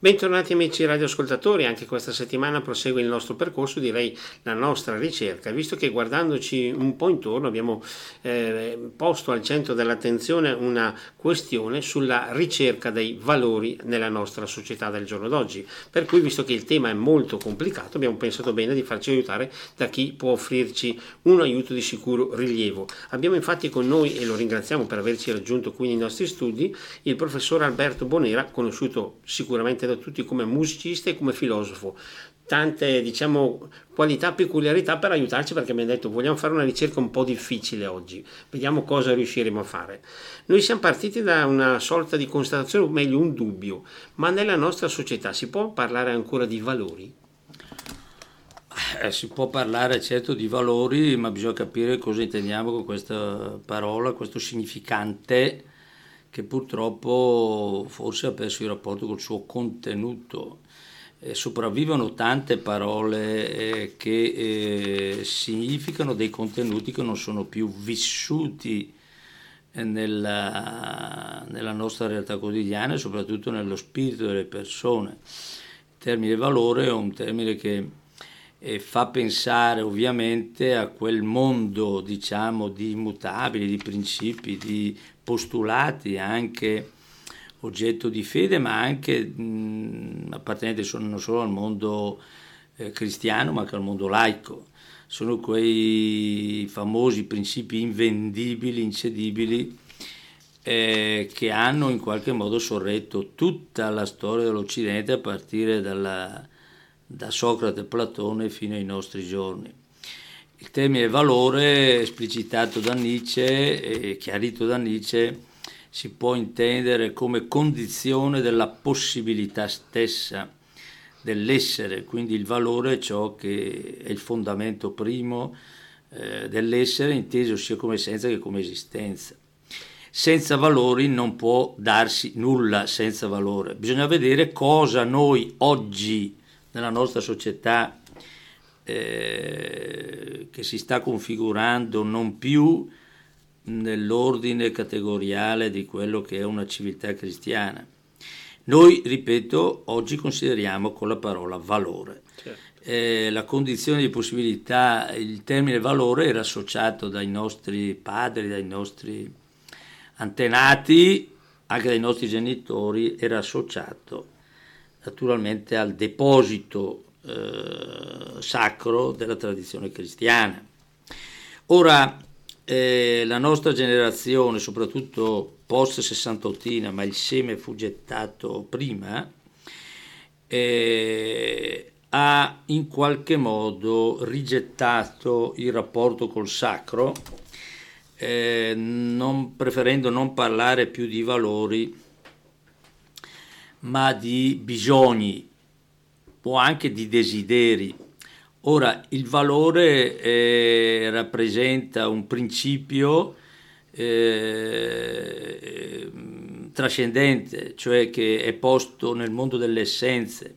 Bentornati amici radioascoltatori, anche questa settimana prosegue il nostro percorso, direi la nostra ricerca, visto che guardandoci un po' intorno abbiamo eh, posto al centro dell'attenzione una questione sulla ricerca dei valori nella nostra società del giorno d'oggi, per cui visto che il tema è molto complicato abbiamo pensato bene di farci aiutare da chi può offrirci un aiuto di sicuro rilievo. Abbiamo infatti con noi, e lo ringraziamo per averci raggiunto qui nei nostri studi, il professor Alberto Bonera, conosciuto sicuramente da tutti come musicista e come filosofo. Tante diciamo, qualità, peculiarità per aiutarci perché abbiamo detto vogliamo fare una ricerca un po' difficile oggi, vediamo cosa riusciremo a fare. Noi siamo partiti da una sorta di constatazione, o meglio un dubbio, ma nella nostra società si può parlare ancora di valori? Eh, si può parlare certo di valori, ma bisogna capire cosa intendiamo con questa parola, questo significante che purtroppo forse ha perso il rapporto col suo contenuto. Eh, sopravvivono tante parole eh, che eh, significano dei contenuti che non sono più vissuti eh, nella, nella, nostra realtà quotidiana e soprattutto nello spirito delle persone. Il termine valore è un termine che eh, fa pensare ovviamente a quel mondo diciamo di immutabili, di principi, di postulati anche oggetto di fede, ma anche mh, appartenenti non solo al mondo eh, cristiano, ma anche al mondo laico. Sono quei famosi principi invendibili, incedibili, eh, che hanno in qualche modo sorretto tutta la storia dell'Occidente a partire dalla, da Socrate e Platone fino ai nostri giorni. Il termine valore, esplicitato da Nietzsche e chiarito da Nietzsche, si può intendere come condizione della possibilità stessa dell'essere, quindi il valore è ciò che è il fondamento primo eh, dell'essere, inteso sia come essenza che come esistenza. Senza valori non può darsi nulla senza valore. Bisogna vedere cosa noi oggi nella nostra società eh, che si sta configurando non più nell'ordine categoriale di quello che è una civiltà cristiana. Noi, ripeto, oggi consideriamo con la parola valore. Certo. Eh, la condizione di possibilità, il termine valore era associato dai nostri padri, dai nostri antenati, anche dai nostri genitori, era associato naturalmente al deposito eh, sacro della tradizione cristiana. Ora, eh, la nostra generazione, soprattutto post sessantottina, ma il seme fu gettato prima, eh, ha in qualche modo rigettato il rapporto col sacro, eh, non, preferendo non parlare più di valori, ma di bisogni o anche di desideri. Ora, il valore eh, rappresenta un principio eh, trascendente, cioè che è posto nel mondo delle essenze.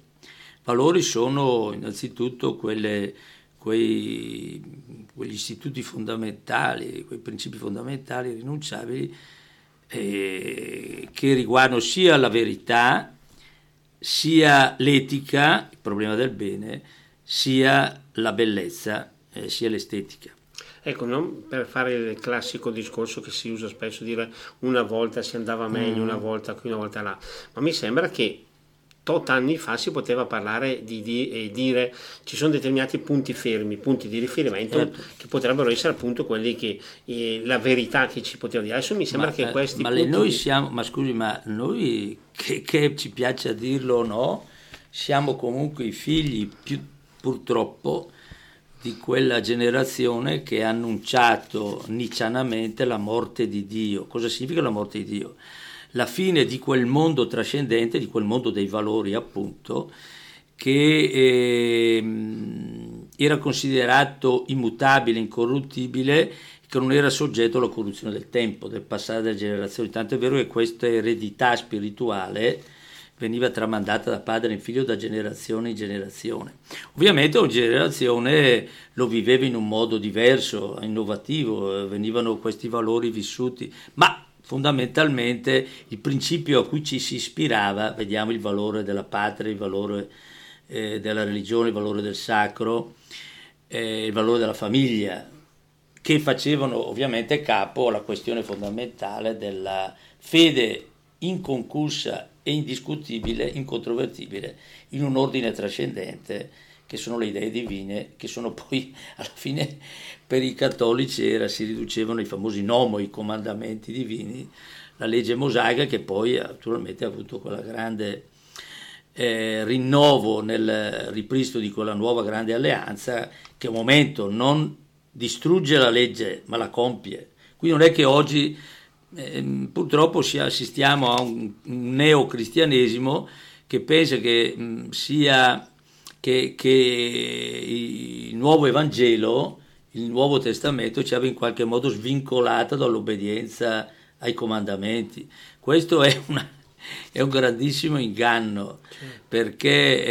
Valori sono innanzitutto quelle, quei, quegli istituti fondamentali, quei principi fondamentali rinunciabili eh, che riguardano sia la verità sia l'etica, il problema del bene, sia la bellezza, eh, sia l'estetica. Ecco, non per fare il classico discorso che si usa spesso, dire una volta si andava meglio, mm. una volta qui, una volta là, ma mi sembra che tot anni fa si poteva parlare di, di eh, dire ci sono determinati punti fermi, punti di riferimento certo. che potrebbero essere appunto quelli che eh, la verità che ci poteva dire. Adesso mi sembra ma, che eh, questi ma noi siamo, ma scusi, ma noi che, che ci piace dirlo o no, siamo comunque i figli più, purtroppo di quella generazione che ha annunciato nicianamente la morte di Dio. Cosa significa la morte di Dio? La fine di quel mondo trascendente, di quel mondo dei valori appunto, che eh, era considerato immutabile, incorruttibile, che non era soggetto alla corruzione del tempo, del passare delle generazioni. Tanto è vero che questa eredità spirituale veniva tramandata da padre in figlio da generazione in generazione. Ovviamente ogni generazione lo viveva in un modo diverso, innovativo, venivano questi valori vissuti, ma fondamentalmente il principio a cui ci si ispirava, vediamo il valore della patria, il valore eh, della religione, il valore del sacro, eh, il valore della famiglia, che facevano ovviamente capo alla questione fondamentale della fede inconcussa e indiscutibile, incontrovertibile, in un ordine trascendente che sono le idee divine, che sono poi alla fine per i cattolici era, si riducevano ai famosi nomo, i comandamenti divini, la legge mosaica che poi naturalmente ha avuto quella grande eh, rinnovo nel ripristino di quella nuova grande alleanza che a momento non distrugge la legge ma la compie. Quindi non è che oggi eh, purtroppo si, assistiamo a un, un neocristianesimo che pensa che mh, sia che, che, il nuovo Evangelo, il Nuovo Testamento ci aveva in qualche modo svincolato dall'obbedienza ai comandamenti. Questo è, una, è un grandissimo inganno certo. perché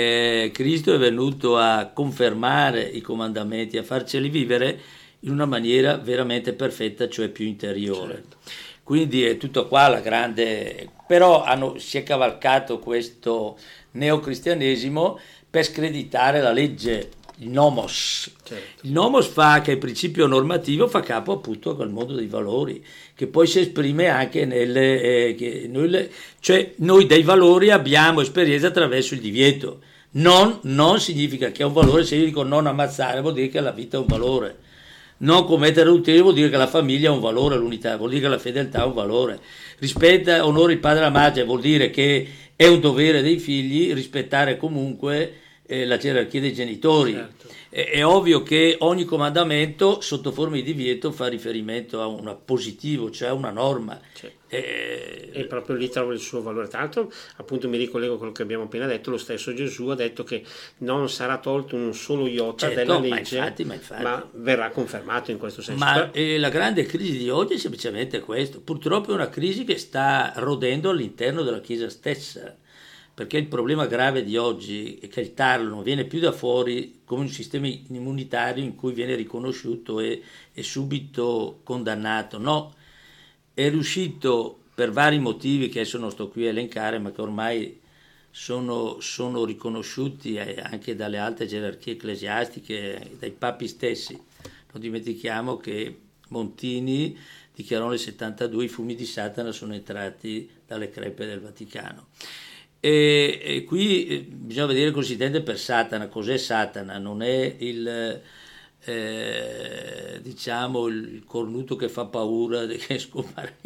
eh, Cristo è venuto a confermare i comandamenti, a farceli vivere in una maniera veramente perfetta, cioè più interiore. Certo. Quindi è tutto qua la grande... però hanno, si è cavalcato questo neocristianesimo per screditare la legge, il nomos. Certo. Il nomos fa che il principio normativo fa capo appunto a quel mondo dei valori, che poi si esprime anche nelle... Eh, noi, cioè noi dei valori abbiamo esperienza attraverso il divieto. Non, non significa che è un valore, se io dico non ammazzare vuol dire che la vita è un valore non commettere adulterio vuol dire che la famiglia ha un valore, l'unità, vuol dire che la fedeltà ha un valore. Rispetta, onore il padre e la madre, vuol dire che è un dovere dei figli rispettare comunque eh, la gerarchia dei genitori. Certo. È, è, ovvio che ogni comandamento sotto forma di divieto fa riferimento a un positivo, cioè a una norma. Certo. Eh, e proprio lì trovo il suo valore. Tra l'altro, appunto, mi ricollego a quello che abbiamo appena detto, lo stesso Gesù ha detto che non sarà tolto un solo iota certo, della legge, ma, infatti, ma, infatti. ma, verrà confermato in questo senso. Ma eh, la grande crisi di oggi è semplicemente questo. Purtroppo è una crisi che sta rodendo all'interno della Chiesa stessa perché il problema grave di oggi è che il tarlo non viene più da fuori come un sistema immunitario in cui viene riconosciuto e, e subito condannato, no, è riuscito per vari motivi che adesso non sto qui a elencare, ma che ormai sono, sono riconosciuti anche dalle alte gerarchie ecclesiastiche, dai papi stessi. Non dimentichiamo che Montini dichiarò nel 72 i fumi di Satana sono entrati dalle crepe del Vaticano. E, e qui eh, bisogna vedere cosa si intende per Satana, cos'è Satana, non è il, eh, diciamo il cornuto che fa paura che scompare,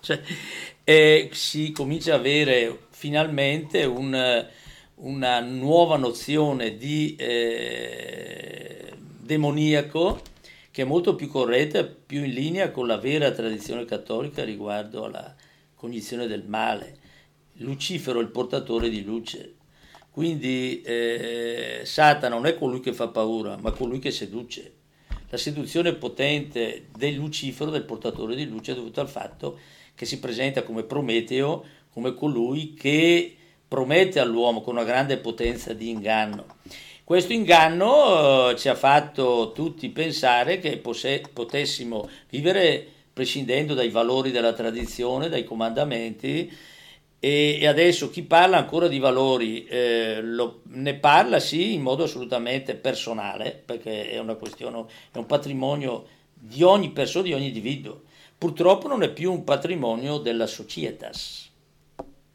cioè, eh, si comincia ad avere finalmente un, una nuova nozione di eh, demoniaco che è molto più corretta, più in linea con la vera tradizione cattolica riguardo alla cognizione del male Lucifero è il portatore di luce. Quindi eh, Satana non è colui che fa paura, ma colui che seduce. La seduzione potente del Lucifero, del portatore di luce, è dovuta al fatto che si presenta come Prometeo, come colui che promette all'uomo con una grande potenza di inganno. Questo inganno eh, ci ha fatto tutti pensare che posse, potessimo vivere prescindendo dai valori della tradizione, dai comandamenti, e, adesso chi parla ancora di valori eh, lo, ne parla sì in modo assolutamente personale, perché è una questione, è un patrimonio di ogni persona, di ogni individuo. Purtroppo non è più un patrimonio della societas.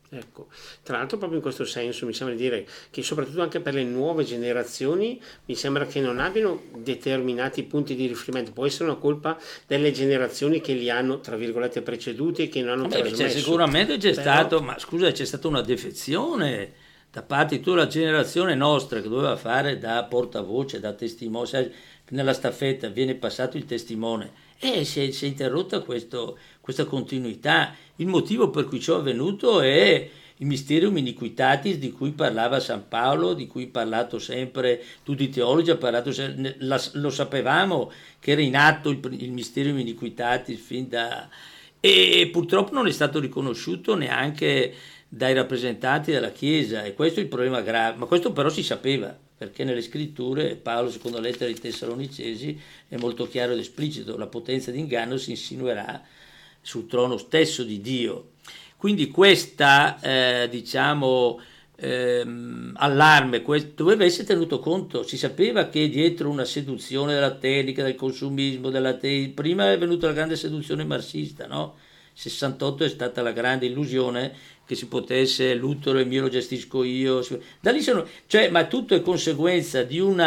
Ecco, tra l'altro proprio in questo senso mi sembra dire che soprattutto anche per le nuove generazioni mi sembra che non abbiano determinati punti di riferimento, può essere una colpa delle generazioni che li hanno tra virgolette preceduti e che non hanno Beh, trasmesso. Sicuramente c'è Però... stato, ma scusa c'è stata una defezione da parte di tutta la generazione nostra che doveva fare da portavoce, da testimone, nella staffetta viene passato il testimone. E si è, si è interrotta questo, questa continuità. Il motivo per cui ciò è avvenuto è il mysterium iniquitatis di cui parlava San Paolo, di cui parlato sempre tutti i teologi, parlato, lo sapevamo che era in atto il, il mysterium iniquitatis fin da... e purtroppo non è stato riconosciuto neanche dai rappresentanti della Chiesa e questo è il problema grave, ma questo però si sapeva perché nelle scritture Paolo, secondo lettera ai Tessalonicesi, è molto chiaro ed esplicito, la potenza di inganno si insinuerà sul trono stesso di Dio. Quindi questa, eh, diciamo, ehm, allarme questo, doveva essere tenuto conto, si sapeva che dietro una seduzione della tecnica, del consumismo, della te- prima è venuta la grande seduzione marxista, no? 68 è stata la grande illusione che si potesse l'utero è mio lo gestisco io da lì sono cioè ma tutto è conseguenza di un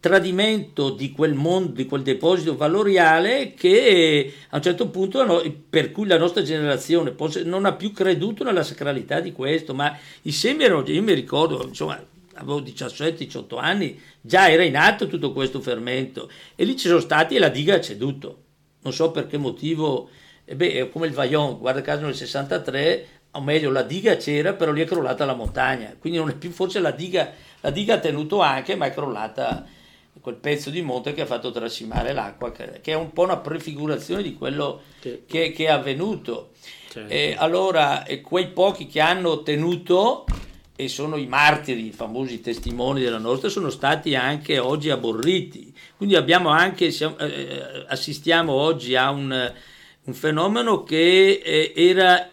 tradimento di quel mondo di quel deposito valoriale che a un certo punto per cui la nostra generazione non ha più creduto nella sacralità di questo ma i semi erano io mi ricordo insomma avevo 17-18 anni già era in atto tutto questo fermento e lì ci sono stati e la diga ha ceduto. Non so per che motivo e beh, è come il Vaillon, guarda caso nel 63, o meglio la diga c'era, però lì è crollata la montagna, quindi non è più, forse la diga, la diga ha tenuto anche, ma è crollata quel pezzo di monte che ha fatto tracimare l'acqua, che, è un po' una prefigurazione di quello che, che, che è avvenuto. Certo. E allora, quei pochi che hanno tenuto, e sono i martiri, i famosi testimoni della nostra, sono stati anche oggi aborriti. Quindi abbiamo anche, siamo, eh, assistiamo oggi a un un fenomeno che eh, era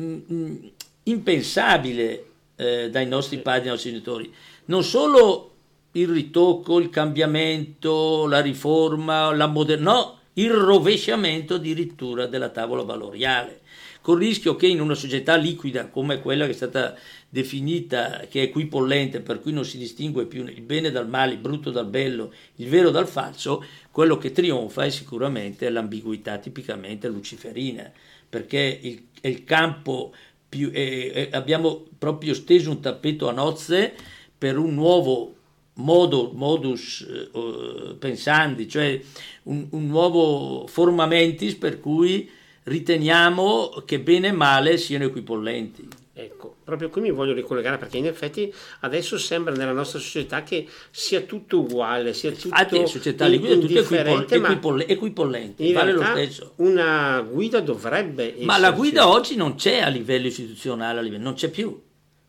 mm, mm, impensabile eh, dai nostri padri e dai nostri genitori. Non solo il ritocco, il cambiamento, la riforma, la modernità, no, il rovesciamento addirittura della tavola valoriale, con il rischio che in una società liquida come quella che è stata definita, che è equipollente, per cui non si distingue più il bene dal male, il brutto dal bello, il vero dal falso, quello che trionfa è sicuramente l'ambiguità tipicamente luciferina, perché il, è il campo più... Eh, eh, abbiamo proprio steso un tappeto a nozze per un nuovo modo, modus eh, pensandi, cioè un, un nuovo formamentis per cui riteniamo che bene e male siano equipollenti. Ecco, proprio qui mi voglio ricollegare perché in effetti adesso sembra nella nostra società che sia tutto uguale, sia tutto la società in, è tutto equipollente, equipollente vale lo stesso. Una guida dovrebbe essere. Ma la guida oggi non c'è a livello istituzionale, a livello, non c'è più.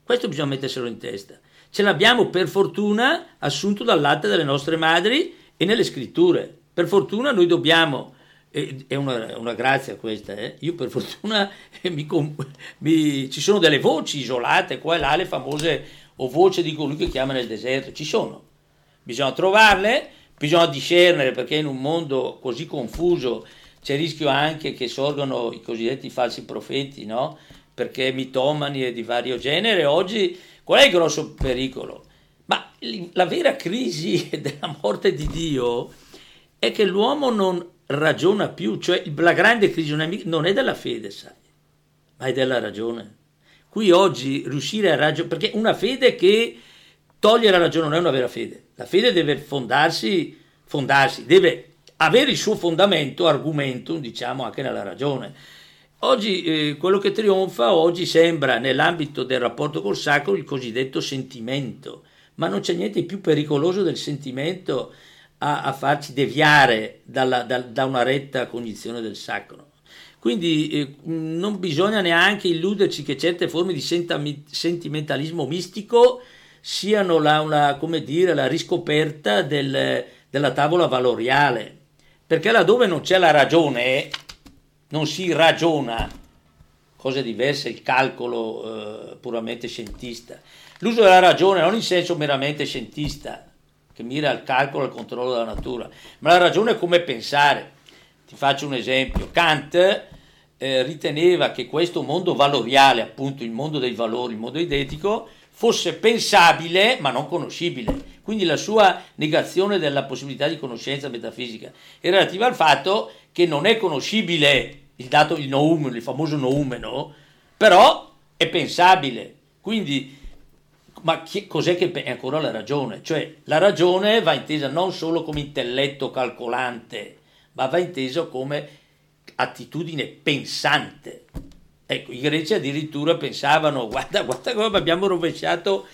Questo bisogna metterselo in testa. Ce l'abbiamo per fortuna assunto dal latte delle nostre madri e nelle scritture. Per fortuna noi dobbiamo è una, una, grazia questa, eh? io per fortuna mi, mi, ci sono delle voci isolate qua e là, le famose o voci di colui che chiama nel deserto, ci sono, bisogna trovarle, bisogna discernere perché in un mondo così confuso c'è il rischio anche che sorgano i cosiddetti falsi profeti, no? perché mitomani e di vario genere, oggi qual è il grosso pericolo? Ma la vera crisi della morte di Dio è che l'uomo non ragiona più, cioè la grande crisi non è della fede, sai, ma è della ragione. Qui oggi riuscire a ragionare, perché una fede che toglie la ragione non è una vera fede, la fede deve fondarsi, fondarsi deve avere il suo fondamento, argomento, diciamo, anche nella ragione. Oggi eh, quello che trionfa oggi sembra nell'ambito del rapporto col sacro il cosiddetto sentimento, ma non c'è niente più pericoloso del sentimento a, a farci deviare dalla, da, da, una retta cognizione del sacro. Quindi eh, non bisogna neanche illuderci che certe forme di sentimentalismo mistico siano la, una, dire, la riscoperta del, della tavola valoriale, perché laddove non c'è la ragione, non si ragiona, cose diverse, il calcolo eh, puramente scientista. L'uso della ragione non in senso meramente scientista, che mira al calcolo e al controllo della natura, ma la ragione è come pensare. Ti faccio un esempio. Kant eh, riteneva che questo mondo valoriale, appunto il mondo dei valori, il mondo identico, fosse pensabile ma non conoscibile. Quindi la sua negazione della possibilità di conoscenza metafisica è relativa al fatto che non è conoscibile il dato, il noumeno, il famoso noumeno, però è pensabile. Quindi ma chi, cos'è che è ancora la ragione? Cioè la ragione va intesa non solo come intelletto calcolante, ma va inteso come attitudine pensante. Ecco, i greci addirittura pensavano, guarda, guarda come abbiamo rovesciato,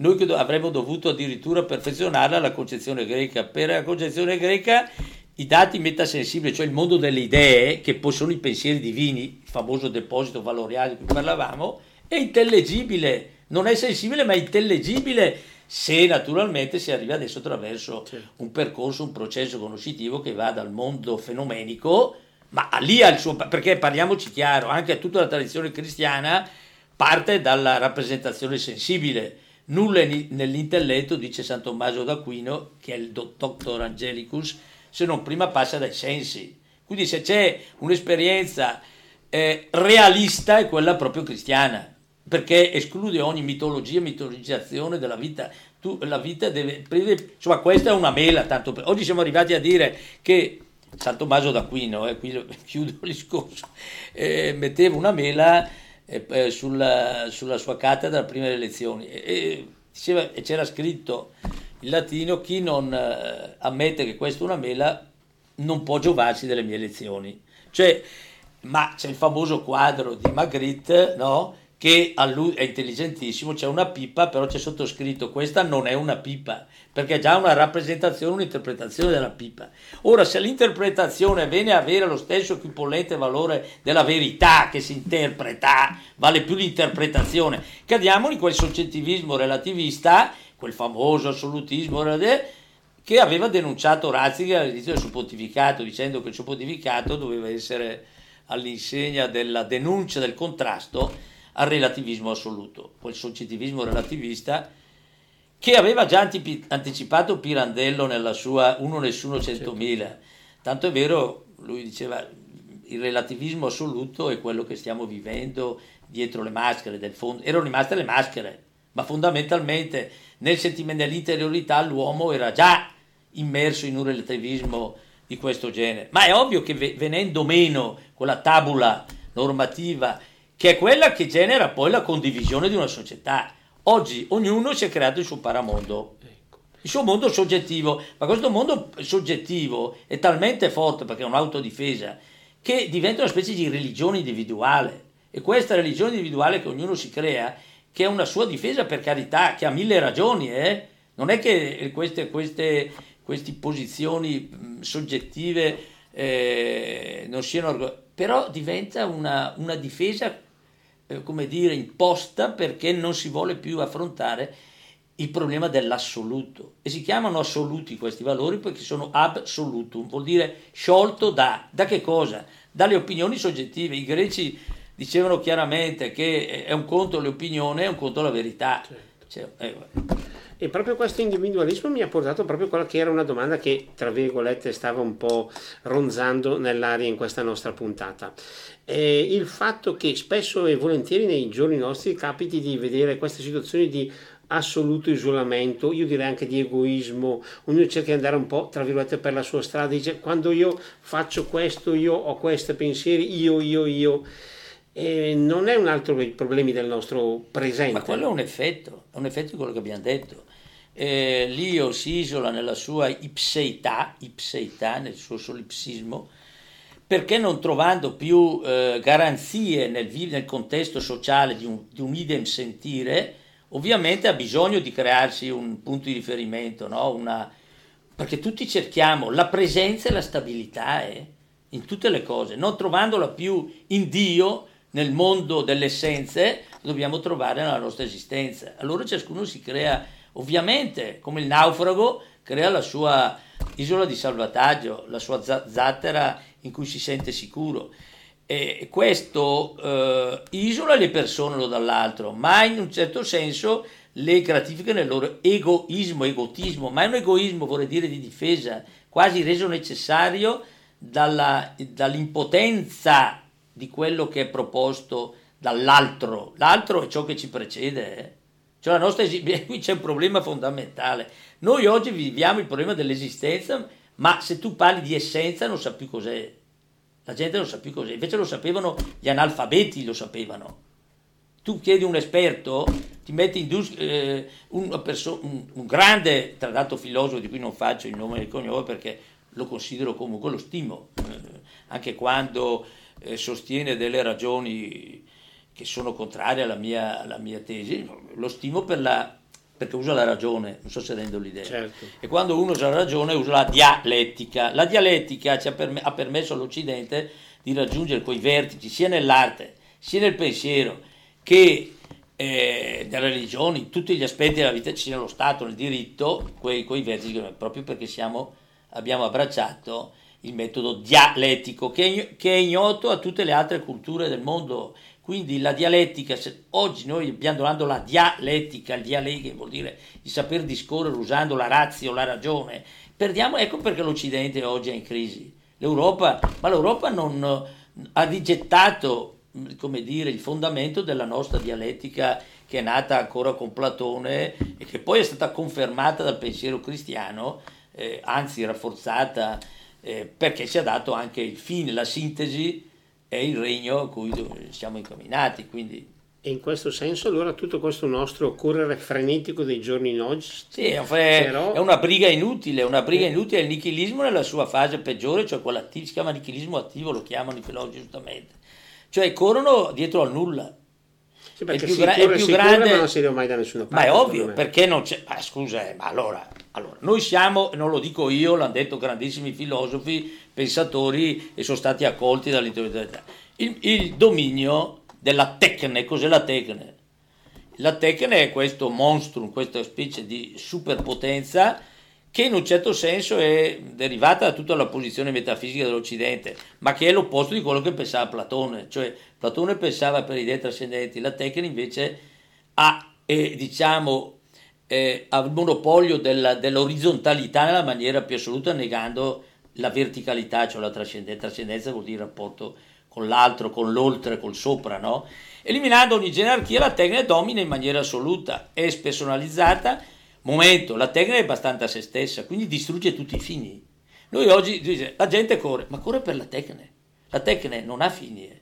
noi che avremmo dovuto addirittura perfezionare la concezione greca. Per la concezione greca i dati metasensibili, cioè il mondo delle idee, che poi sono i pensieri divini, il famoso deposito valoriale di cui parlavamo, è intellegibile non è sensibile ma è intellegibile se naturalmente si arriva adesso attraverso certo. un percorso, un processo conoscitivo che va dal mondo fenomenico ma lì ha il suo, perché parliamoci chiaro, anche tutta la tradizione cristiana parte dalla rappresentazione sensibile, nulla nell'intelletto, dice San Tommaso d'Aquino, che è il Doctor Angelicus, se non prima passa dai sensi. Quindi se c'è un'esperienza eh, realista è quella proprio cristiana, perché esclude ogni mitologia, mitologizzazione della vita. Tu, la vita deve, insomma, questa è una mela. Tanto per, oggi siamo arrivati a dire che San Tommaso d'Aquino, eh, qui chiudo il discorso, eh, metteva una mela eh, sulla, sulla, sua cattedra prima delle elezioni e, diceva, e c'era scritto in latino chi non eh, ammette che questa è una mela non può giovarsi delle mie elezioni. Cioè, ma c'è il famoso quadro di Magritte, no? Che è intelligentissimo, c'è una pipa, però c'è sottoscritto questa non è una pipa, perché è già una rappresentazione, un'interpretazione della pipa. Ora, se l'interpretazione viene a avere lo stesso equipollente valore della verità che si interpreta, vale più l'interpretazione, cadiamo in quel soggettivismo relativista, quel famoso assolutismo che aveva denunciato Ratzinger all'inizio del suo pontificato, dicendo che il suo pontificato doveva essere all'insegna della denuncia del contrasto al relativismo assoluto, quel soggettivismo relativista che aveva già anticipato Pirandello nella sua Uno Nessuno Centomila. Tanto è vero, lui diceva, il relativismo assoluto è quello che stiamo vivendo dietro le maschere del fondo. Erano rimaste le maschere, ma fondamentalmente nel sentimento dell'interiorità l'uomo era già immerso in un relativismo di questo genere. Ma è ovvio che venendo meno quella tabula normativa che è quella che genera poi la condivisione di una società. Oggi ognuno si è creato il suo paramondo, ecco. il suo mondo soggettivo, ma questo mondo soggettivo è talmente forte perché è un'autodifesa che diventa una specie di religione individuale e questa religione individuale che ognuno si crea, che è una sua difesa per carità, che ha mille ragioni, eh? non è che queste, queste, queste posizioni soggettive eh, non siano, però diventa una, una difesa eh, come dire, imposta perché non si vuole più affrontare il problema dell'assoluto e si chiamano assoluti questi valori perché sono absolutum, vuol dire sciolto da, da che cosa? Dalle opinioni soggettive. I greci dicevano chiaramente che è un conto le opinioni, è un conto la verità. Certo. Cioè, eh, e proprio questo individualismo mi ha portato proprio quella che era una domanda che, tra virgolette, stava un po' ronzando nell'aria in questa nostra puntata. Eh, il fatto che spesso e volentieri nei giorni nostri capiti di vedere queste situazioni di assoluto isolamento, io direi anche di egoismo, ognuno cerca di andare un po' tra virgolette per la sua strada, dice quando io faccio questo, io ho questi pensieri, io, io, io. E non è un altro dei problemi del nostro presente. Ma quello è un effetto, è un effetto di quello che abbiamo detto eh, l'io si isola nella sua ipseità, ipseità, nel suo solipsismo, perché non trovando più eh, garanzie nel, nel, contesto sociale di un, di un, idem sentire, ovviamente ha bisogno di crearsi un punto di riferimento, no? Una, perché tutti cerchiamo la presenza e la stabilità eh, in tutte le cose, non trovandola più in Dio, nel mondo delle essenze, dobbiamo trovare nella nostra esistenza. Allora ciascuno si crea Ovviamente, come il naufrago, crea la sua isola di salvataggio, la sua zattera in cui si sente sicuro. E questo eh, isola le persone l'uno dall'altro, ma in un certo senso le gratifica nel loro egoismo, egotismo, ma è un egoismo, vorrei dire, di difesa, quasi reso necessario dalla, dall'impotenza di quello che è proposto dall'altro. L'altro è ciò che ci precede. Eh? Cioè la nostra esistenza, qui c'è un problema fondamentale. Noi oggi viviamo il problema dell'esistenza, ma se tu parli di essenza non sa più cos'è. La gente non sa più cos'è, invece lo sapevano gli analfabeti, lo sapevano. Tu chiedi un esperto, ti metti in dus- eh, perso- un, un, grande trattato filosofo di cui non faccio il nome e il cognome perché lo considero comunque, lo stimo, eh, anche quando eh, sostiene delle ragioni che sono contrarie alla mia, alla mia tesi, lo stimo per la, perché usa la ragione, non so se rendo l'idea. Certo. E quando uno usa la ragione usa la dialettica. La dialettica ha, perm- ha permesso all'Occidente di raggiungere quei vertici sia nell'arte, sia nel pensiero, che eh, nella religione, in tutti gli aspetti della vita, sia nello Stato, nel diritto, quei, quei vertici, proprio perché siamo, abbiamo abbracciato il metodo dialettico che, che è ignoto a tutte le altre culture del mondo. Quindi la dialettica, oggi noi abbiamo parlando la dialettica, il dialeghe vuol dire il saper discorrere usando la razio, la ragione. Perdiamo, ecco perché l'Occidente oggi è in crisi. L'Europa, ma l'Europa non ha rigettato come dire, il fondamento della nostra dialettica che è nata ancora con Platone e che poi è stata confermata dal pensiero cristiano, eh, anzi rafforzata eh, perché ci ha dato anche il fine, la sintesi e il regno a cui siamo incamminati. Quindi e in questo senso allora tutto questo nostro correre frenetico dei giorni in oggi sì, è, però... è una briga inutile, una briga inutile, il nichilismo nella sua fase peggiore, cioè quella attiva, si chiama nichilismo attivo, lo chiamano i filologi giustamente, cioè corrono dietro al nulla. Sì, perché è più, gra- è più grande, ma non si deve mai da nessuna parte. Ma è ovvio, perché non c'è... Ma scusa, eh, ma allora, allora, noi siamo, non lo dico io, l'hanno detto grandissimi filosofi, pensatori e sono stati accolti dall'intellettualità. Il, il dominio della tecne, cos'è la tecne? La tecne è questo monstrum, questa specie di superpotenza che in un certo senso è derivata da tutta la posizione metafisica dell'Occidente, ma che è l'opposto di quello che pensava Platone, cioè Platone pensava per idee trascendenti, la tecnica invece ha, eh, diciamo, eh, ha il monopolio della, dell'orizzontalità nella maniera più assoluta, negando la verticalità, cioè la trascendenza, trascendenza vuol dire rapporto con l'altro, con l'oltre, col sopra, no? Eliminando ogni gerarchia, la tecnica domina in maniera assoluta, è spersonalizzata, Momento, la tecnica è abbastanza a se stessa, quindi distrugge tutti i fini. Noi oggi dice, la gente corre, ma corre per la tecnica. La tecnica non ha fini eh,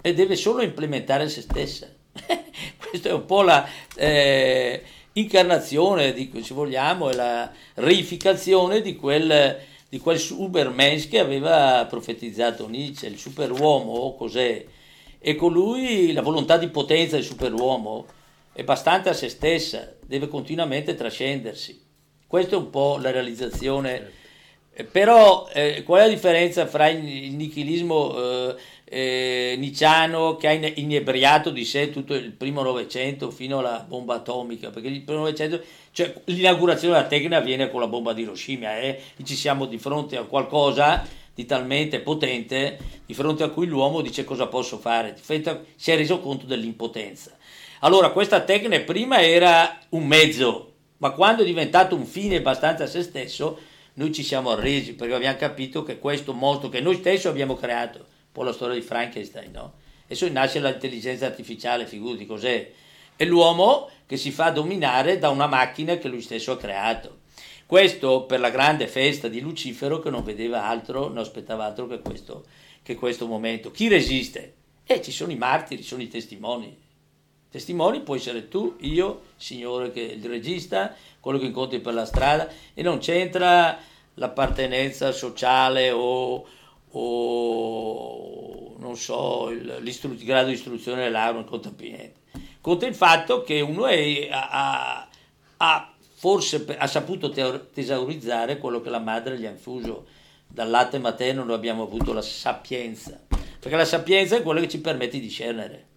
e deve solo implementare se stessa. Questa è un po' la eh, incarnazione, di, se vogliamo, la reificazione di quel, di quel Supermensch che aveva profetizzato Nietzsche, il superuomo, cos'è? E colui, la volontà di potenza del superuomo, è bastante a se stessa, deve continuamente trascendersi. Questa è un po' la realizzazione. Certo. Eh, però eh, qual è la differenza fra il, il nichilismo eh, eh, nicciano che ha inebriato di sé tutto il primo Novecento fino alla bomba atomica? Perché il primo Novecento, cioè l'inaugurazione della tecnica avviene con la bomba di Hiroshima eh? e ci siamo di fronte a qualcosa di talmente potente di fronte a cui l'uomo dice cosa posso fare, si è reso conto dell'impotenza. Allora, questa tecnica prima era un mezzo, ma quando è diventato un fine abbastanza a se stesso, noi ci siamo arresi perché abbiamo capito che questo mostro che noi stessi abbiamo creato, un po' la storia di Frankenstein, no? Adesso nasce l'intelligenza artificiale, figurati cos'è. È l'uomo che si fa dominare da una macchina che lui stesso ha creato. Questo per la grande festa di Lucifero che non vedeva altro, non aspettava altro che questo, che questo momento. Chi resiste? Eh, ci sono i martiri, ci sono i testimoni. Testimoni può essere tu, io, il signore che il regista, quello che incontri per la strada e non c'entra l'appartenenza sociale o, o non so, il, grado di istruzione dell'aula, non conta più niente. Conta il fatto che uno è, ha, ha, forse ha saputo tesaurizzare quello che la madre gli ha infuso. Dal latte materno noi abbiamo avuto la sapienza, perché la sapienza è quello che ci permette di discernere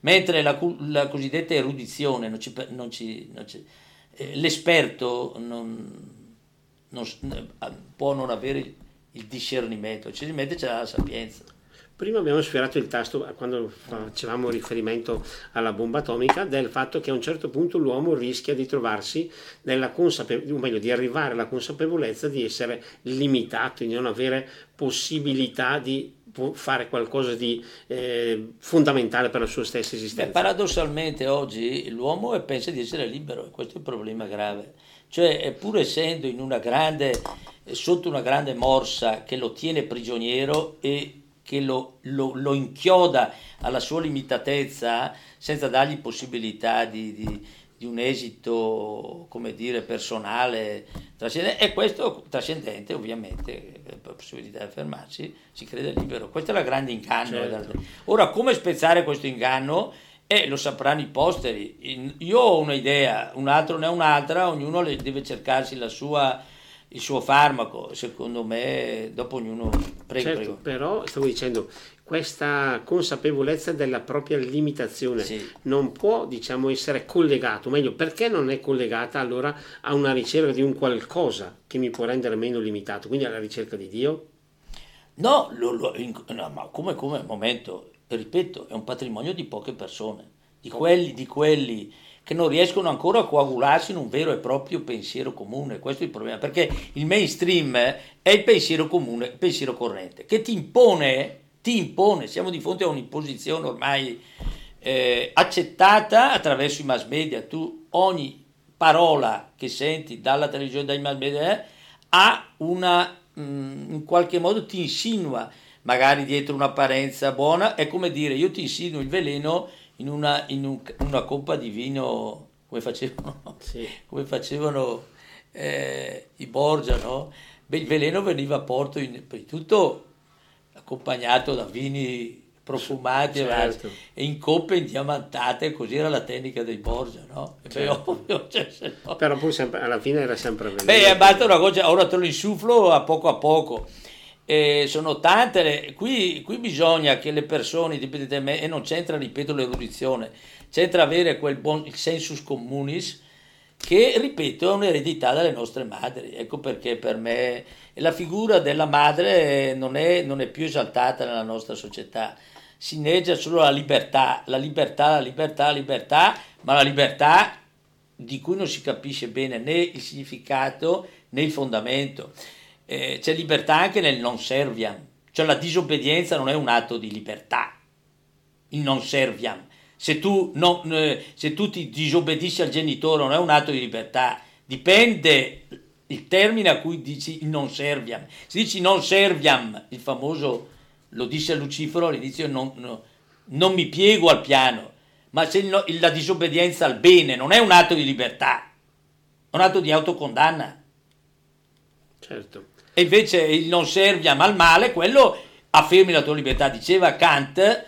mentre la, la cosiddetta erudizione, non ci, non ci, non ci, eh, l'esperto può non avere il discernimento, semplicemente c'è la sapienza. Prima abbiamo sfiorato il tasto quando facevamo riferimento alla bomba atomica del fatto che a un certo punto l'uomo rischia di trovarsi nella consapevolezza, o meglio di arrivare alla consapevolezza di essere limitato, di non avere possibilità di fare qualcosa di eh, fondamentale per la sua stessa esistenza. Beh, paradossalmente oggi l'uomo pensa di essere libero e questo è il problema grave. Cioè, pur essendo in una grande, sotto una grande morsa che lo tiene prigioniero e che lo, lo, lo inchioda alla sua limitatezza senza dargli possibilità di, di di un esito, come dire, personale, trascendente, e questo trascendente ovviamente, per possibilità di affermarsi, si crede libero. Questo è il grande inganno. Certo. Ora, come spezzare questo inganno? Eh, lo sapranno i posteri. Io ho un'idea, un altro ne ha un'altra, ognuno deve cercarsi la sua, il suo farmaco, secondo me, dopo ognuno... Prego, certo, prego. però stavo dicendo, questa consapevolezza della propria limitazione Sì. non può diciamo essere collegato, meglio perché non è collegata allora a una ricerca di un qualcosa che mi può rendere meno limitato, quindi alla ricerca di Dio? No, lo- lo- in- no, ma come, come momento, ripeto, è un patrimonio di poche persone, di quelli, di quelli che non riescono ancora a coagularsi in un vero e proprio pensiero comune. Questo è il problema, perché il mainstream è il pensiero comune, il pensiero corrente, che ti impone, ti impone, siamo di fronte a un'imposizione ormai eh, accettata attraverso i mass media. Tu ogni parola che senti dalla televisione, dai mass media, eh, ha una, mm, in qualche modo ti insinua, magari dietro un'apparenza buona, è come dire io ti insinuo il veleno in una, in un- una coppa di vino, come facevano, Sì. come facevano eh, i Borgia, no? Beh, il veleno veniva a Porto in, tutto accompagnato da vini profumati e Certo. e in coppe indiamantate, così era la tecnica dei Borgia, no? E beh, Certo. ovvio, cioè, no- Però pur sempre, alla fine era sempre veleno. Beh, basta una cosa, ora te lo insuflo a poco a poco. Eh, sono tante, le- qui, qui bisogna che le persone, indipendentemente, e non c'entra, ripeto, l'erudizione, c'entra avere quel buon il sensus communis, che, ripeto, è un'eredità dalle nostre madri. Ecco perché per me la figura della madre non è, non è più esaltata nella nostra società. Si inneggia solo la libertà, la libertà, la libertà, la libertà, ma la libertà di cui non si capisce bene né il significato né il fondamento. Eh, c'è libertà anche nel non serviam, cioè la disobbedienza non è un atto di libertà, il non serviam. Se tu, non, eh, se tu ti disobbedisci al genitore non è un atto di libertà, dipende il termine a cui dici il non serviam. Se dici non serviam, il famoso, lo disse Lucifero all'inizio, non, no- non mi piego al piano, ma se no- la disobbedienza al bene non è un atto di libertà, è un atto di autocondanna. Certo. E invece il non serviam al male, quello affermi la tua libertà. Diceva Kant,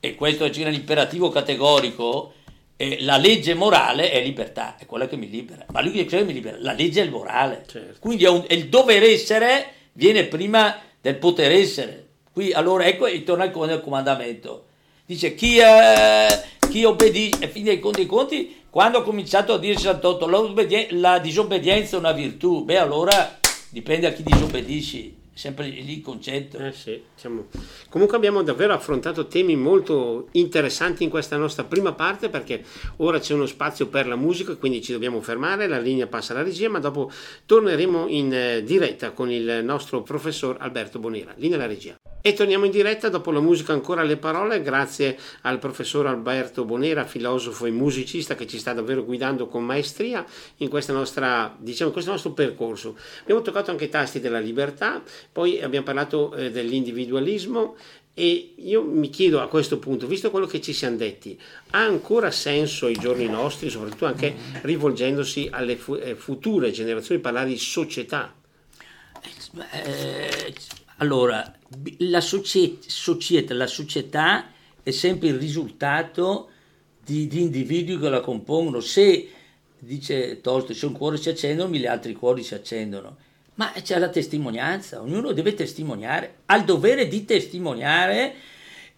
e questo è l'imperativo categorico, eh, la legge morale è libertà, è quella che mi libera. Ma lui che cosa mi libera? La legge è il morale. Certo. Quindi è un- è il dover essere viene prima del poter essere. Qui allora ecco e torna al comandamento. Dice chi, eh, chi obbedisce, e fin dei conti, conti, quando ha cominciato a dire Sant'Otto, l'obbedien- la disobbedienza è una virtù, beh allora dipende a chi disobbedisci, sempre lì il concetto. Eh sì, diciamo. Comunque abbiamo davvero affrontato temi molto interessanti in questa nostra prima parte perché ora c'è uno spazio per la musica, quindi ci dobbiamo fermare, la linea passa alla regia, ma dopo torneremo in eh, diretta con il nostro professor Alberto Bonera. Linea alla regia. E torniamo in diretta dopo la musica ancora le parole, grazie al professor Alberto Bonera, filosofo e musicista che ci sta davvero guidando con maestria in nostra, diciamo, in questo nostro percorso. Abbiamo toccato anche i tasti della libertà, poi abbiamo parlato eh, dell'individualismo e io mi chiedo a questo punto, visto quello che ci siamo detti, ha ancora senso ai giorni nostri, soprattutto anche rivolgendosi alle fu- eh, future generazioni, parlare di società? Eh, allora, la, socie- società, la società è sempre il risultato di, di individui che la compongono. Se, dice Tolstoi, se un cuore si accende, mille altri cuori si accendono. Ma c'è la testimonianza, ognuno deve testimoniare, ha il dovere di testimoniare,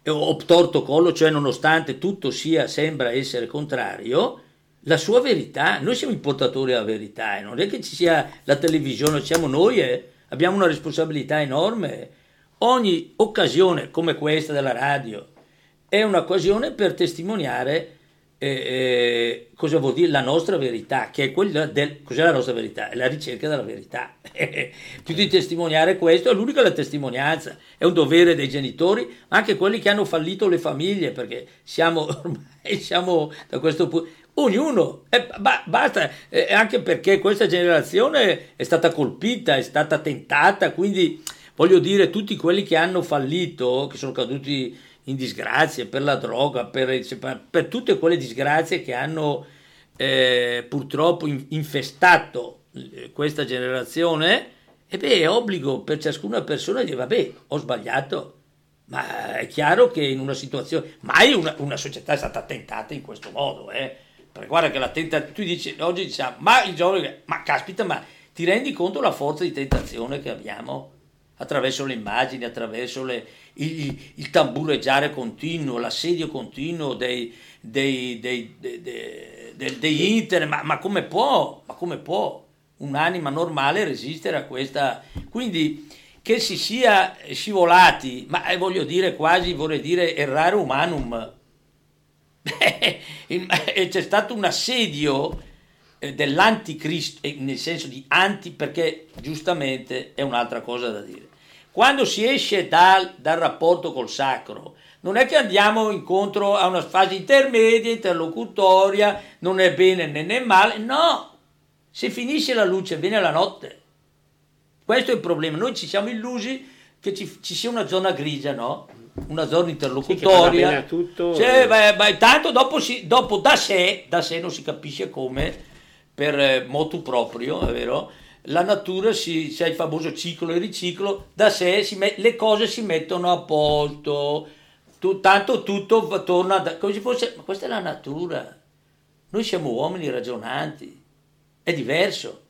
eh, obtorto collo, cioè nonostante tutto sia, sembra essere contrario, la sua verità. Noi siamo i portatori della verità e non è che ci sia la televisione, siamo noi e abbiamo una responsabilità enorme. Ogni occasione come questa della radio è un'occasione per testimoniare eh, eh, cosa vuol dire la nostra verità, che è quella del... Cos'è la nostra verità? È la ricerca della verità. Più di testimoniare questo, è l'unica la testimonianza, è un dovere dei genitori, anche quelli che hanno fallito le famiglie, perché siamo ormai siamo da questo punto... Ognuno, eh, ba- basta, eh, anche perché questa generazione è stata colpita, è stata tentata, quindi voglio dire, tutti quelli che hanno fallito, che sono caduti in disgrazie per la droga, per, per tutte quelle disgrazie che hanno eh, purtroppo in- infestato eh, questa generazione, e beh, è obbligo per ciascuna persona di dire, vabbè, ho sbagliato, ma è chiaro che in una situazione, mai una, una società è stata tentata in questo modo, eh? Perché guarda che la tentazione, tu dici, oggi diciamo, ma il giovane, ma caspita, ma ti rendi conto della forza di tentazione che abbiamo attraverso le immagini, attraverso le, il, il, tambureggiare continuo, l'assedio continuo dei, dei, dei, dei, dei internet, ma, ma, come può? Ma come può un'anima normale resistere a questa? Quindi che si sia scivolati, ma eh, voglio dire quasi, vorrei dire errare umanum, c'è stato un assedio eh, dell'anticristo, eh, nel senso di anti, perché giustamente è un'altra cosa da dire. Quando si esce dal, dal rapporto col sacro, non è che andiamo incontro a una fase intermedia, interlocutoria, non è bene né, né male, no, se finisce la luce viene la notte. Questo è il problema, noi ci siamo illusi che ci, ci sia una zona grigia, no? Una zona interlocutoria. Sì, tutto, cioè, beh, beh, tanto dopo, si, dopo da, sé, da sé non si capisce come, per eh, motu proprio, è vero? la natura si, c'è il famoso ciclo e riciclo, da sé met, le cose si mettono a posto, tu, tanto tutto torna da, come se fosse, ma questa è la natura, noi siamo uomini ragionanti, è diverso.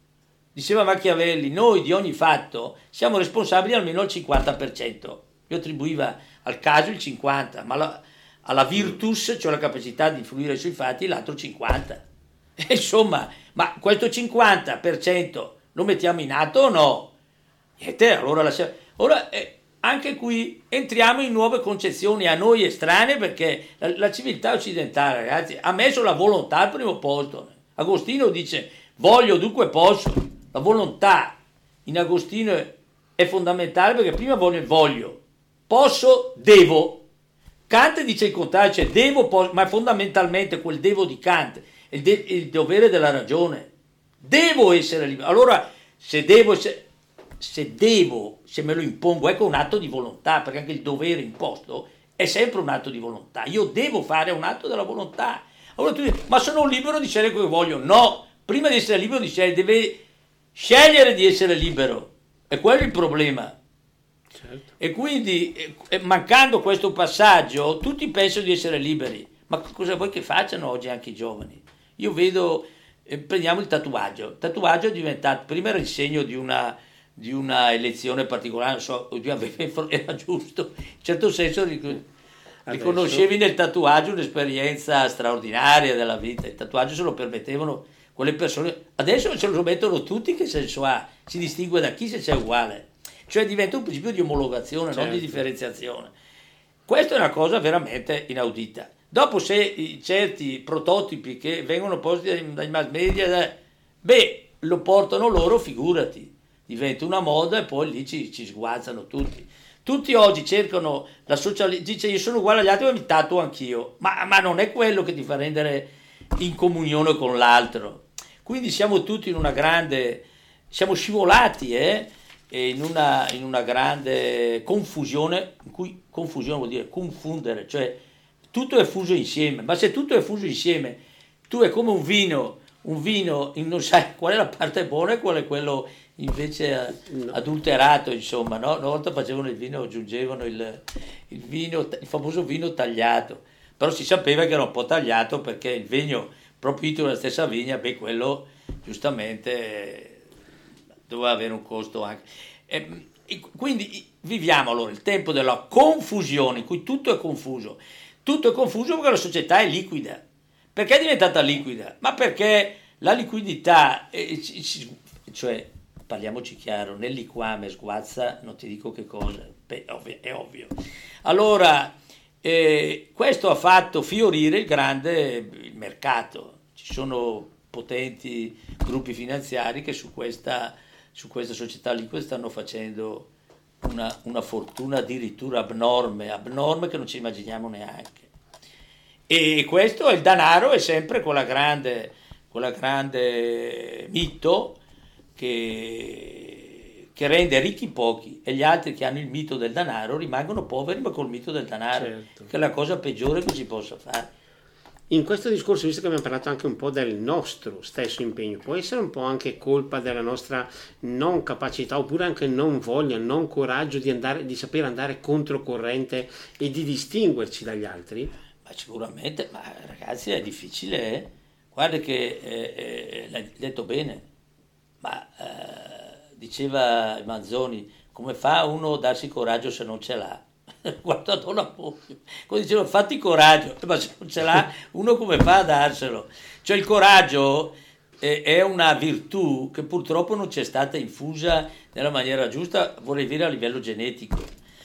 Diceva Machiavelli, noi di ogni fatto siamo responsabili almeno al 50%, io attribuiva al caso il 50%, ma la, alla virtus, cioè la capacità di influire sui fatti, l'altro 50%. E insomma, ma questo 50% lo mettiamo in atto o no? Niente, allora lasciamo. Ora, eh, anche qui entriamo in nuove concezioni a noi estranee perché la, la, civiltà occidentale, ragazzi, ha messo la volontà al primo posto. Agostino dice voglio, dunque posso. La volontà in Agostino è, è fondamentale perché prima voglio il voglio, posso, devo. Kant dice il contrario, cioè devo, posso, ma fondamentalmente quel devo di Kant è il, de, il dovere della ragione Devo essere libero. Allora, se devo, se, se devo, se me lo impongo, ecco un atto di volontà, perché anche il dovere imposto è sempre un atto di volontà. Io devo fare un atto della volontà. Allora tu dici, ma sono libero di scegliere quello che voglio. No, prima di essere libero di scegliere, deve scegliere di essere libero. E quello è il problema. Certo. E quindi, eh, mancando questo passaggio, tutti pensano di essere liberi. Ma cosa vuoi che facciano oggi anche i giovani? Io vedo prendiamo il tatuaggio. Il tatuaggio è diventato, prima era il segno di una, di una elezione particolare, non so, era giusto, in certo senso riconoscevi nel tatuaggio un'esperienza straordinaria della vita, il tatuaggio se lo permettevano quelle persone, adesso ce lo mettono tutti, che senso ha? Si distingue da chi se c'è uguale, cioè diventa un principio di omologazione, certo. non di certo. differenziazione. Questa è una cosa veramente inaudita. Dopo se certi prototipi che vengono posti dai mass media, beh, lo portano loro, figurati, diventa una moda e poi lì ci, ci sguazzano tutti. Tutti oggi cercano la socialità, dice io sono uguale agli altri ma mi tatuo anch'io, ma, ma non è quello che ti fa rendere in comunione con l'altro. Quindi siamo tutti in una grande, siamo scivolati eh, in, una, in una grande confusione, in cui confusione vuol dire confondere, cioè tutto è fuso insieme, ma se tutto è fuso insieme, tu è come un vino, un vino, non sai qual è la parte buona e qual è quello invece adulterato, insomma, no? Una volta facevano il vino, aggiungevano il, il, vino, il famoso vino tagliato, però si sapeva che era un po' tagliato perché il vino proprio nella stessa vigna, beh, quello giustamente doveva avere un costo anche. E, e quindi viviamo allora il tempo della confusione, in cui tutto è confuso tutto è confuso perché la società è liquida. Perché è diventata liquida? Ma perché la liquidità, cioè parliamoci chiaro, nel liquame sguazza, non ti dico che cosa, è ovvio. Allora, eh, questo ha fatto fiorire il grande il mercato. Ci sono potenti gruppi finanziari che su questa, su questa società liquida stanno facendo una, una fortuna addirittura abnorme, abnorme che non ci immaginiamo neanche. E questo è il denaro, è sempre quella grande, quella grande mito che, che, rende ricchi pochi e gli altri che hanno il mito del denaro rimangono poveri ma col mito del denaro, certo. che è la cosa peggiore che si possa fare. In questo discorso, visto che abbiamo parlato anche un po' del nostro stesso impegno, può essere un po' anche colpa della nostra non capacità oppure anche non voglia, non coraggio di, andare, di saper andare controcorrente e di distinguerci dagli altri? Ma sicuramente, ma ragazzi è difficile, eh? guarda che eh, eh, l'hai detto bene, ma... Eh diceva Manzoni, come fa uno a darsi coraggio se non ce l'ha? Guardato la moglie, come diceva fatti coraggio, ma se non ce l'ha uno come fa a darselo? Cioè il coraggio è una virtù che purtroppo non c'è stata infusa nella maniera giusta, vorrei dire a livello genetico.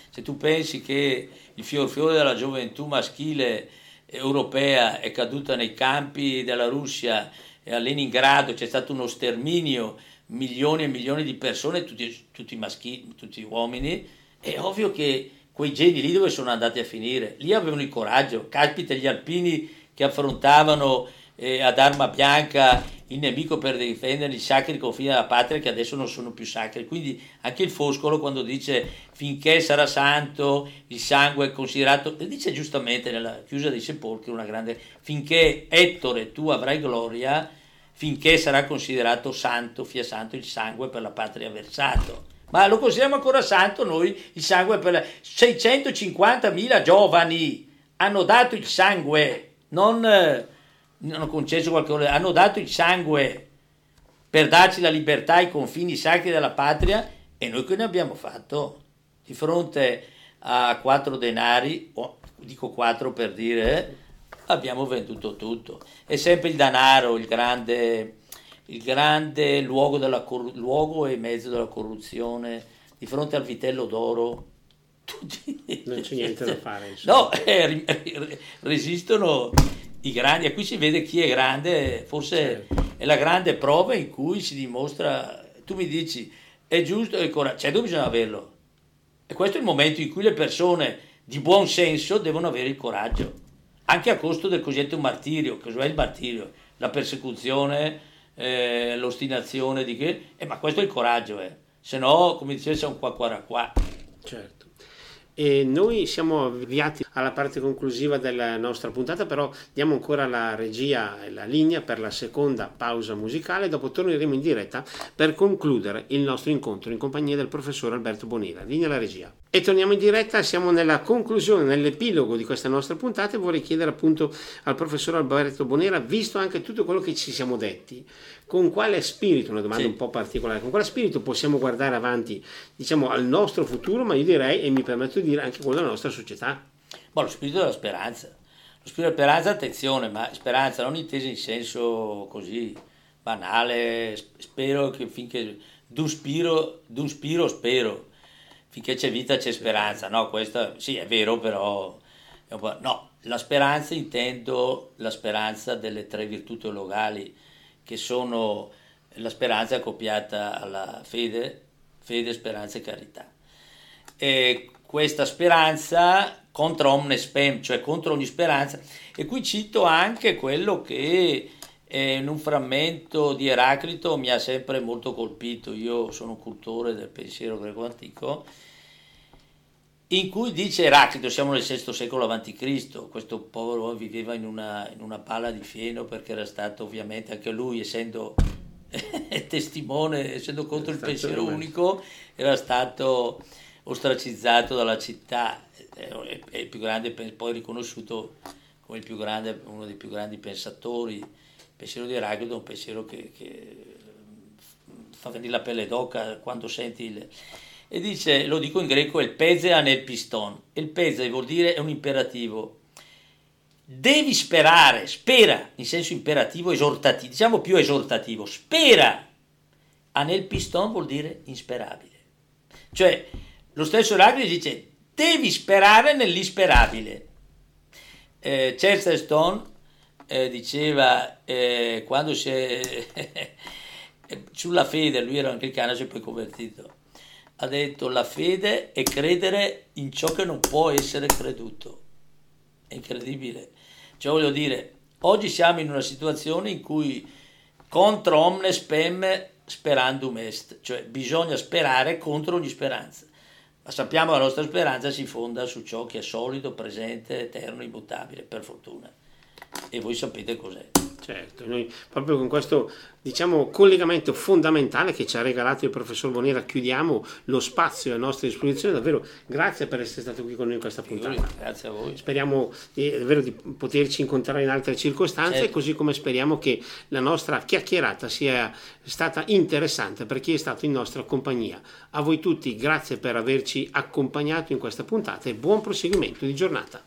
Se tu pensi che il fior fiore della gioventù maschile europea è caduta nei campi della Russia e a Leningrado c'è stato uno sterminio, milioni e milioni di persone, tutti, tutti maschi, tutti uomini, è ovvio che quei geni lì dove sono andati a finire? Lì avevano il coraggio, caspita gli alpini che affrontavano eh, ad arma bianca il nemico per difendere i sacri confini della patria che adesso non sono più sacri. Quindi anche il Foscolo quando dice finché sarà santo il sangue è considerato, dice giustamente nella chiusa dei sepolcri una grande, finché Ettore tu avrai gloria, finché sarà considerato santo, fia santo il sangue per la patria versato. Ma lo consideriamo ancora santo noi il sangue per la... 650.000 giovani hanno dato il sangue, non hanno concesso qualche ora, hanno dato il sangue per darci la libertà ai confini sacri della patria e noi che ne abbiamo fatto? Di fronte a quattro denari, o dico quattro per dire, abbiamo venduto tutto. È sempre il denaro il grande, il grande luogo, della, luogo e mezzo della corruzione. Di fronte al vitello d'oro tutti... Non c'è niente da fare. Insomma. No, eh, resistono i grandi, e qui si vede chi è grande, forse certo. è la grande prova in cui si dimostra, tu mi dici, è giusto e coraggio, cioè dove bisogna averlo. E questo è il momento in cui le persone di buon senso devono avere il coraggio, anche a costo del cosiddetto martirio, cos'è il martirio? La persecuzione, eh, l'ostinazione di che, eh, ma questo è il coraggio, eh. se no, come diceva, siamo qua qua qua. Certo. E noi siamo avviati alla parte conclusiva della nostra puntata, però diamo ancora la regia e la linea per la seconda pausa musicale, dopo torneremo in diretta per concludere il nostro incontro in compagnia del professor Alberto Bonilla. Linea alla regia. E torniamo in diretta, siamo nella conclusione, nell'epilogo di questa nostra puntata e vorrei chiedere appunto al professor Alberto Bonera, visto anche tutto quello che ci siamo detti, con quale spirito, una domanda sì. un po' particolare, con quale spirito possiamo guardare avanti, diciamo, al nostro futuro, ma io direi, e mi permetto di dire, anche quello della nostra società? Boh, lo spirito della speranza. Lo spirito della speranza, attenzione, ma speranza non intesa in senso così banale, spero che finché d'un spiro, d'un spiro spero finché c'è vita c'è speranza, no? Questo sì è vero, però è no, la speranza intendo la speranza delle tre virtù teologali che sono la speranza accoppiata alla fede, fede, speranza e carità. E questa speranza contro omne spem, cioè contro ogni speranza, e qui cito anche quello che in un frammento di Eraclito mi ha sempre molto colpito, io sono cultore del pensiero greco antico, in cui dice Eraclito, siamo nel VI secolo a.C., questo povero viveva in una, in una pala di fieno perché era stato ovviamente anche lui, essendo testimone, essendo contro il pensiero unico, era stato ostracizzato dalla città, è, è il più grande, poi riconosciuto come grande, uno dei più grandi pensatori. Il pensiero di Eraclito è un pensiero che, che fa venire la pelle d'oca quando senti il e dice, lo dico in greco, il pezea nel piston. Il pezea vuol dire è un imperativo. Devi sperare, spera in senso imperativo, esortativo, diciamo più esortativo, spera. A nel piston vuol dire insperabile. Cioè, lo stesso Eraclito dice, devi sperare nell'isperabile. Eh, Chesterton eh, diceva, eh, quando si è... sulla fede, lui era anglicano, si è poi convertito, ha detto la fede è credere in ciò che non può essere creduto. È incredibile. Cioè voglio dire, oggi siamo in una situazione in cui contro omne spem sperandum est, cioè bisogna sperare contro ogni speranza. Ma sappiamo che la nostra speranza si fonda su ciò che è solido, presente, eterno, immutabile, per fortuna. E voi sapete cos'è. Certo, noi proprio con questo diciamo, collegamento fondamentale che ci ha regalato il professor Bonera chiudiamo lo spazio a nostra disposizione. Davvero grazie per essere stato qui con noi in questa puntata. Grazie a voi. Speriamo di, davvero di poterci incontrare in altre circostanze, certo. così come speriamo che la nostra chiacchierata sia stata interessante per chi è stato in nostra compagnia. A voi tutti grazie per averci accompagnato in questa puntata e buon proseguimento di giornata.